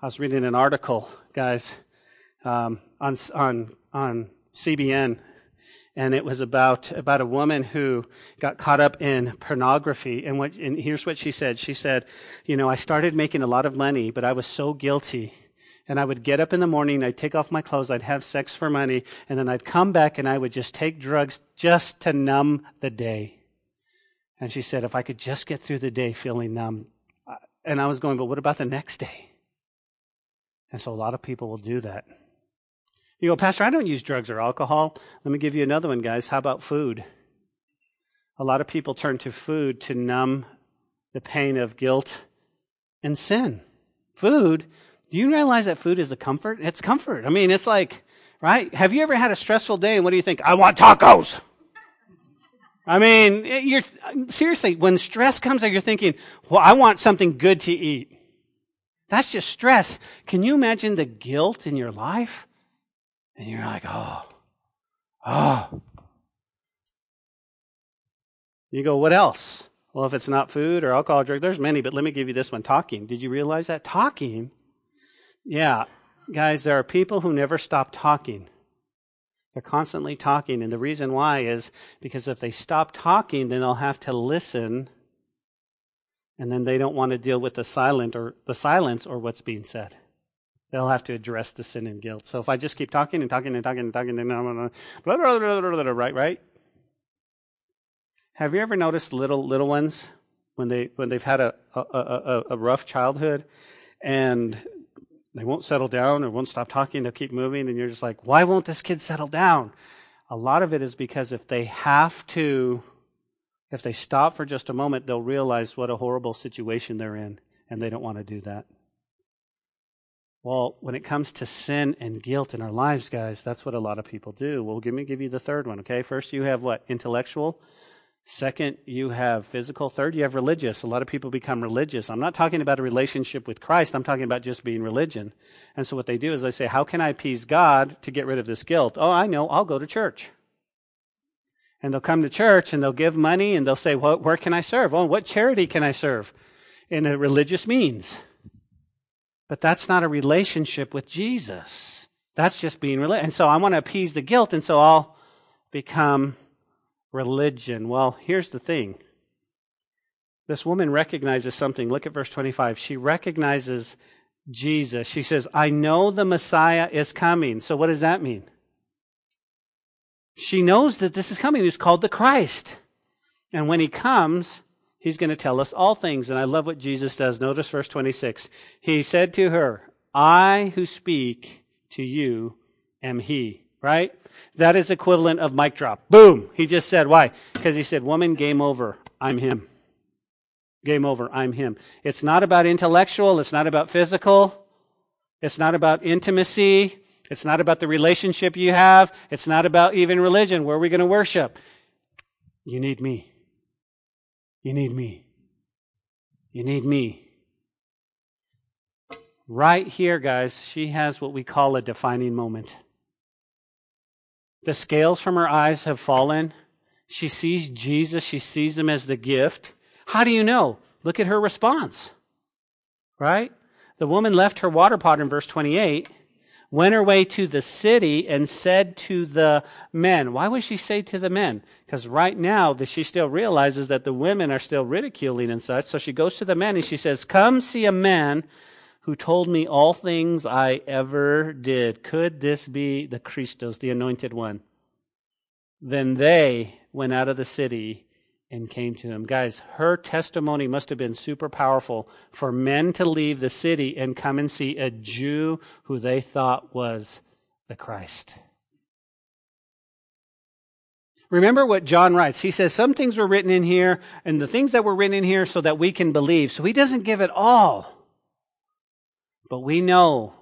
I was reading an article, guys, um, on, on, on CBN and it was about about a woman who got caught up in pornography. And what and here's what she said. She said you know i started making a lot of money but i was so guilty. And i would get up in the morning i'd take off my clothes i'd have sex for money and then i'd come back and i would just take drugs just to numb the day. And she said if i could just get through the day feeling numb and i was going but what about the next day? And so a lot of people will do that you go, Pastor, I don't use drugs or alcohol. Let me give you another one, guys. How about food? A lot of people turn to food to numb the pain of guilt and sin. Food, do you realize that food is a comfort? It's comfort. I mean, it's like, right? Have you ever had a stressful day and what do you think? I want tacos. I mean, you're seriously, when stress comes out, you're thinking, well, I want something good to eat. That's just stress. Can you imagine the guilt in your life? And you're like, oh, oh. You go, what else? Well, if it's not food or alcohol, drug, there's many, but let me give you this one talking. Did you realize that? Talking? Yeah. Guys, there are people who never stop talking. They're constantly talking, and the reason why is because if they stop talking, then they'll have to listen, and then they don't want to deal with the silent or the silence or what's being said. They'll have to address the sin and guilt. So if I just keep talking and talking and talking and talking, gonna blah, blah, blah, blah, blah, right, right? Have you ever noticed little little ones when they when they've had a a, a, a rough childhood and they won't settle down or won't stop talking, they'll keep moving, and you're just like, why won't this kid settle down? A lot of it is because if they have to, if they stop for just a moment, they'll realize what a horrible situation they're in, and they don't want to do that. Well, when it comes to sin and guilt in our lives, guys, that's what a lot of people do. Well, give me give you the third one, okay? First, you have what? Intellectual. Second, you have physical. Third, you have religious. A lot of people become religious. I'm not talking about a relationship with Christ. I'm talking about just being religion. And so what they do is they say, how can I appease God to get rid of this guilt? Oh, I know. I'll go to church. And they'll come to church and they'll give money and they'll say, well, where can I serve? Oh, what charity can I serve? In a religious means. But that's not a relationship with Jesus. That's just being religious. And so I want to appease the guilt, and so I'll become religion. Well, here's the thing. This woman recognizes something. Look at verse 25. She recognizes Jesus. She says, I know the Messiah is coming. So what does that mean? She knows that this is coming. He's called the Christ. And when he comes, He's going to tell us all things. And I love what Jesus does. Notice verse 26. He said to her, I who speak to you am he, right? That is equivalent of mic drop. Boom. He just said, why? Because he said, woman, game over. I'm him. Game over. I'm him. It's not about intellectual. It's not about physical. It's not about intimacy. It's not about the relationship you have. It's not about even religion. Where are we going to worship? You need me. You need me. You need me. Right here, guys, she has what we call a defining moment. The scales from her eyes have fallen. She sees Jesus. She sees him as the gift. How do you know? Look at her response. Right? The woman left her water pot in verse 28 went her way to the city and said to the men. Why would she say to the men? Because right now she still realizes that the women are still ridiculing and such. So she goes to the men and she says, Come see a man who told me all things I ever did. Could this be the Christos, the anointed one? Then they went out of the city and came to him. Guys, her testimony must have been super powerful for men to leave the city and come and see a Jew who they thought was the Christ. Remember what John writes. He says some things were written in here, and the things that were written in here so that we can believe. So he doesn't give it all. But we know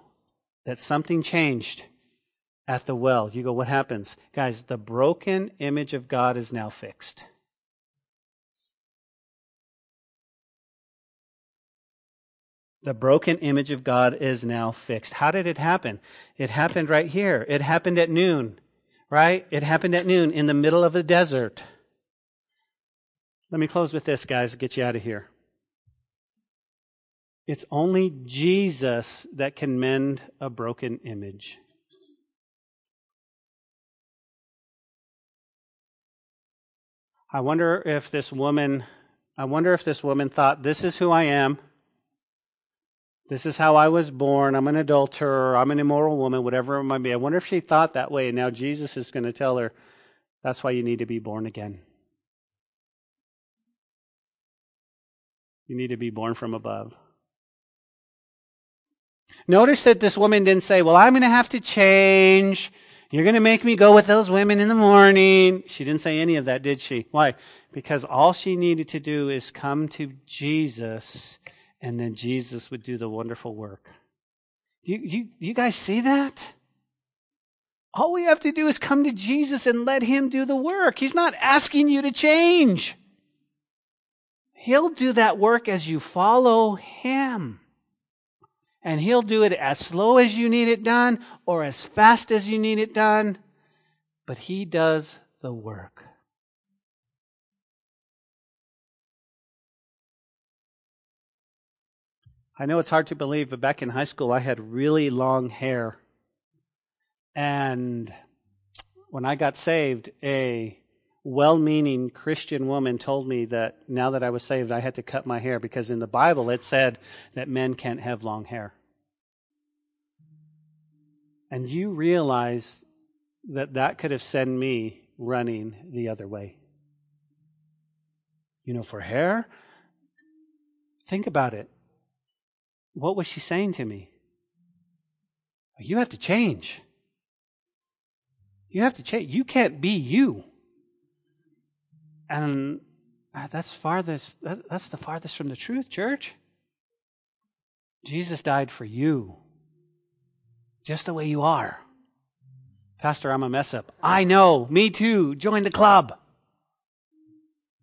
that something changed at the well. You go, what happens? Guys, the broken image of God is now fixed. The broken image of God is now fixed. How did it happen? It happened right here. It happened at noon, right? It happened at noon in the middle of the desert. Let me close with this, guys, get you out of here. It's only Jesus that can mend a broken image. I wonder if this woman, I wonder if this woman thought, this is who I am. This is how I was born. I'm an adulterer. I'm an immoral woman, whatever it might be. I wonder if she thought that way. And now Jesus is going to tell her, that's why you need to be born again. You need to be born from above. Notice that this woman didn't say, Well, I'm going to have to change. You're going to make me go with those women in the morning. She didn't say any of that, did she? Why? Because all she needed to do is come to Jesus and then Jesus would do the wonderful work. You, you, you guys see that? All we have to do is come to Jesus and let Him do the work. He's not asking you to change. He'll do that work as you follow Him. And He'll do it as slow as you need it done or as fast as you need it done. But He does the work. I know it's hard to believe, but back in high school, I had really long hair. And when I got saved, a well meaning Christian woman told me that now that I was saved, I had to cut my hair because in the Bible it said that men can't have long hair. And you realize that that could have sent me running the other way. You know, for hair, think about it. What was she saying to me? You have to change. You have to change. You can't be you. And uh, that's farthest, that's the farthest from the truth, church. Jesus died for you, just the way you are. Pastor, I'm a mess up. I know, me too. Join the club.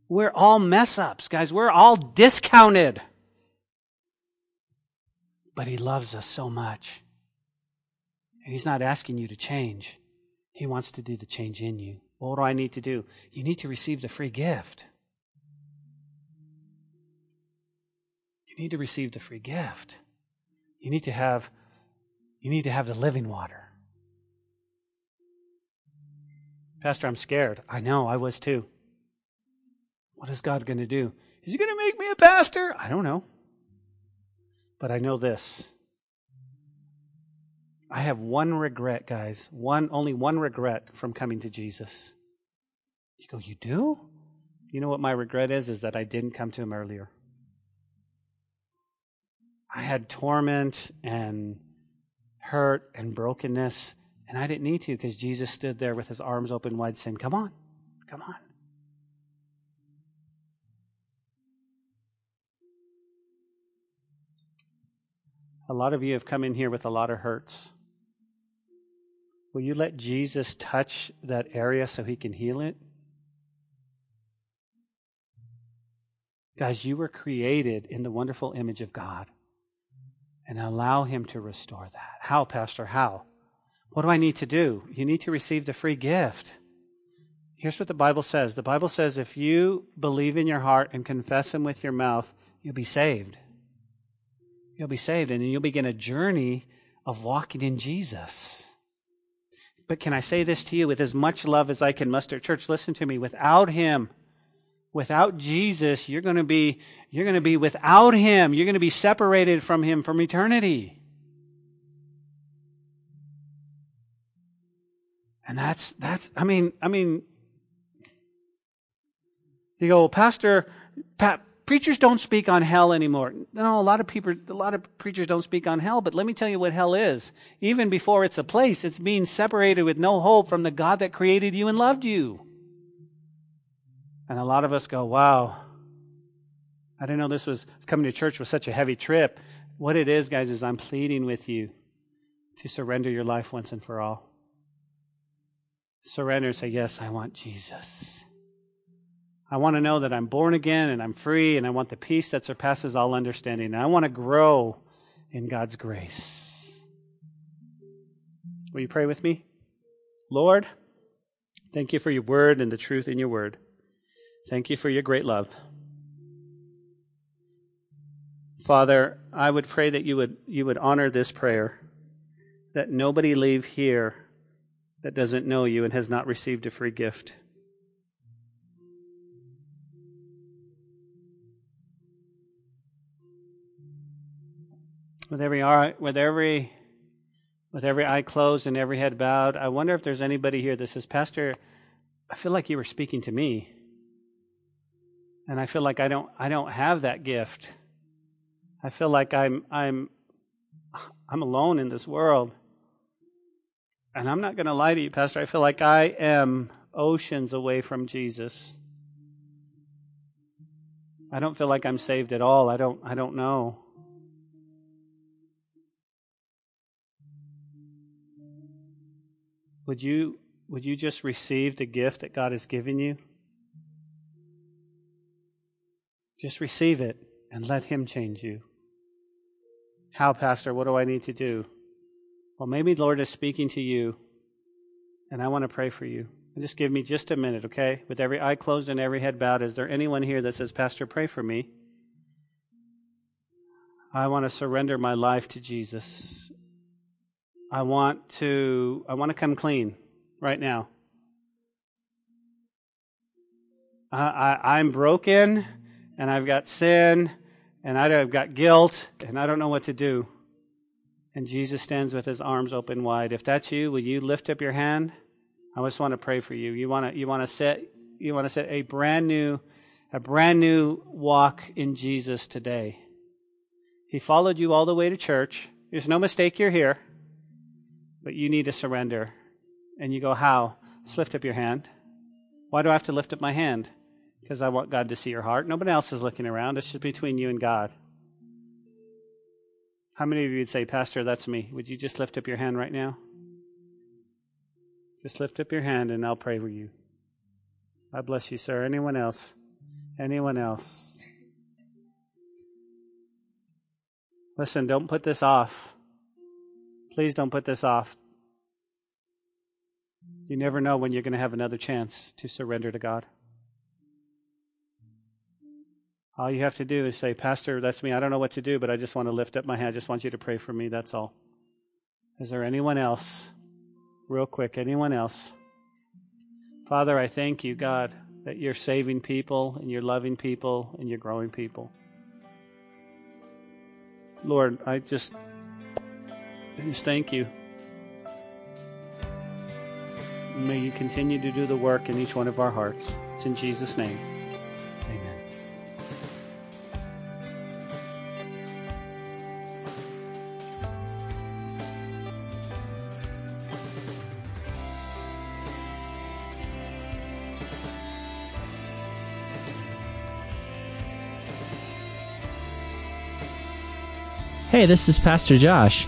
We're all mess ups, guys. We're all discounted. But He loves us so much. And He's not asking you to change, He wants to do the change in you. What do I need to do? You need to receive the free gift. You need to receive the free gift. You need to have you need to have the living water. Pastor, I'm scared. I know, I was too. What is God going to do? Is he going to make me a pastor? I don't know. But I know this. I have one regret, guys. One only one regret from coming to Jesus. You go, you do? You know what my regret is? Is that I didn't come to him earlier. I had torment and hurt and brokenness, and I didn't need to because Jesus stood there with his arms open wide saying, Come on, come on. A lot of you have come in here with a lot of hurts. Will you let Jesus touch that area so he can heal it? Guys, you were created in the wonderful image of God. And allow him to restore that. How, Pastor? How? What do I need to do? You need to receive the free gift. Here's what the Bible says the Bible says if you believe in your heart and confess him with your mouth, you'll be saved. You'll be saved, and then you'll begin a journey of walking in Jesus. But can I say this to you with as much love as I can muster? Church, listen to me. Without Him, without Jesus, you're going to be, you're going to be without Him. You're going to be separated from Him from eternity. And that's, that's, I mean, I mean, you go, well, Pastor, Pat, preachers don't speak on hell anymore. No, a lot of people, a lot of preachers don't speak on hell, but let me tell you what hell is. Even before it's a place, it's being separated with no hope from the God that created you and loved you. And a lot of us go, wow, I didn't know this was coming to church was such a heavy trip. What it is, guys, is I'm pleading with you to surrender your life once and for all. Surrender and say, Yes, I want Jesus. I want to know that I'm born again and I'm free and I want the peace that surpasses all understanding. And I want to grow in God's grace. Will you pray with me? Lord, thank you for your word and the truth in your word. Thank you for your great love. Father, I would pray that you would, you would honor this prayer, that nobody leave here that doesn't know you and has not received a free gift. With every with every with every eye closed and every head bowed, I wonder if there's anybody here that says, Pastor, I feel like you were speaking to me. And I feel like I don't I don't have that gift. I feel like I'm I'm I'm alone in this world. And I'm not going to lie to you, Pastor. I feel like I am oceans away from Jesus. I don't feel like I'm saved at all. I don't I don't know. Would you, would you just receive the gift that God has given you? Just receive it and let Him change you. How, Pastor? What do I need to do? Well, maybe the Lord is speaking to you, and I want to pray for you. Just give me just a minute, okay? With every eye closed and every head bowed, is there anyone here that says, Pastor, pray for me? I want to surrender my life to Jesus. I want to I want to come clean right now. I, I, I'm broken and I've got sin and I've got guilt and I don't know what to do. And Jesus stands with his arms open wide. If that's you, will you lift up your hand? I just want to pray for you. You want to you want to set you want to set a brand new a brand new walk in Jesus today. He followed you all the way to church. There's no mistake you're here. But you need to surrender. And you go, How? Just lift up your hand. Why do I have to lift up my hand? Because I want God to see your heart. Nobody else is looking around. It's just between you and God. How many of you would say, Pastor, that's me? Would you just lift up your hand right now? Just lift up your hand and I'll pray for you. God bless you, sir. Anyone else? Anyone else? Listen, don't put this off. Please don't put this off. You never know when you're going to have another chance to surrender to God. All you have to do is say, Pastor, that's me. I don't know what to do, but I just want to lift up my hand. I just want you to pray for me. That's all. Is there anyone else? Real quick, anyone else? Father, I thank you, God, that you're saving people and you're loving people and you're growing people. Lord, I just, just thank you. May you continue to do the work in each one of our hearts. It's in Jesus' name. Amen. Hey, this is Pastor Josh.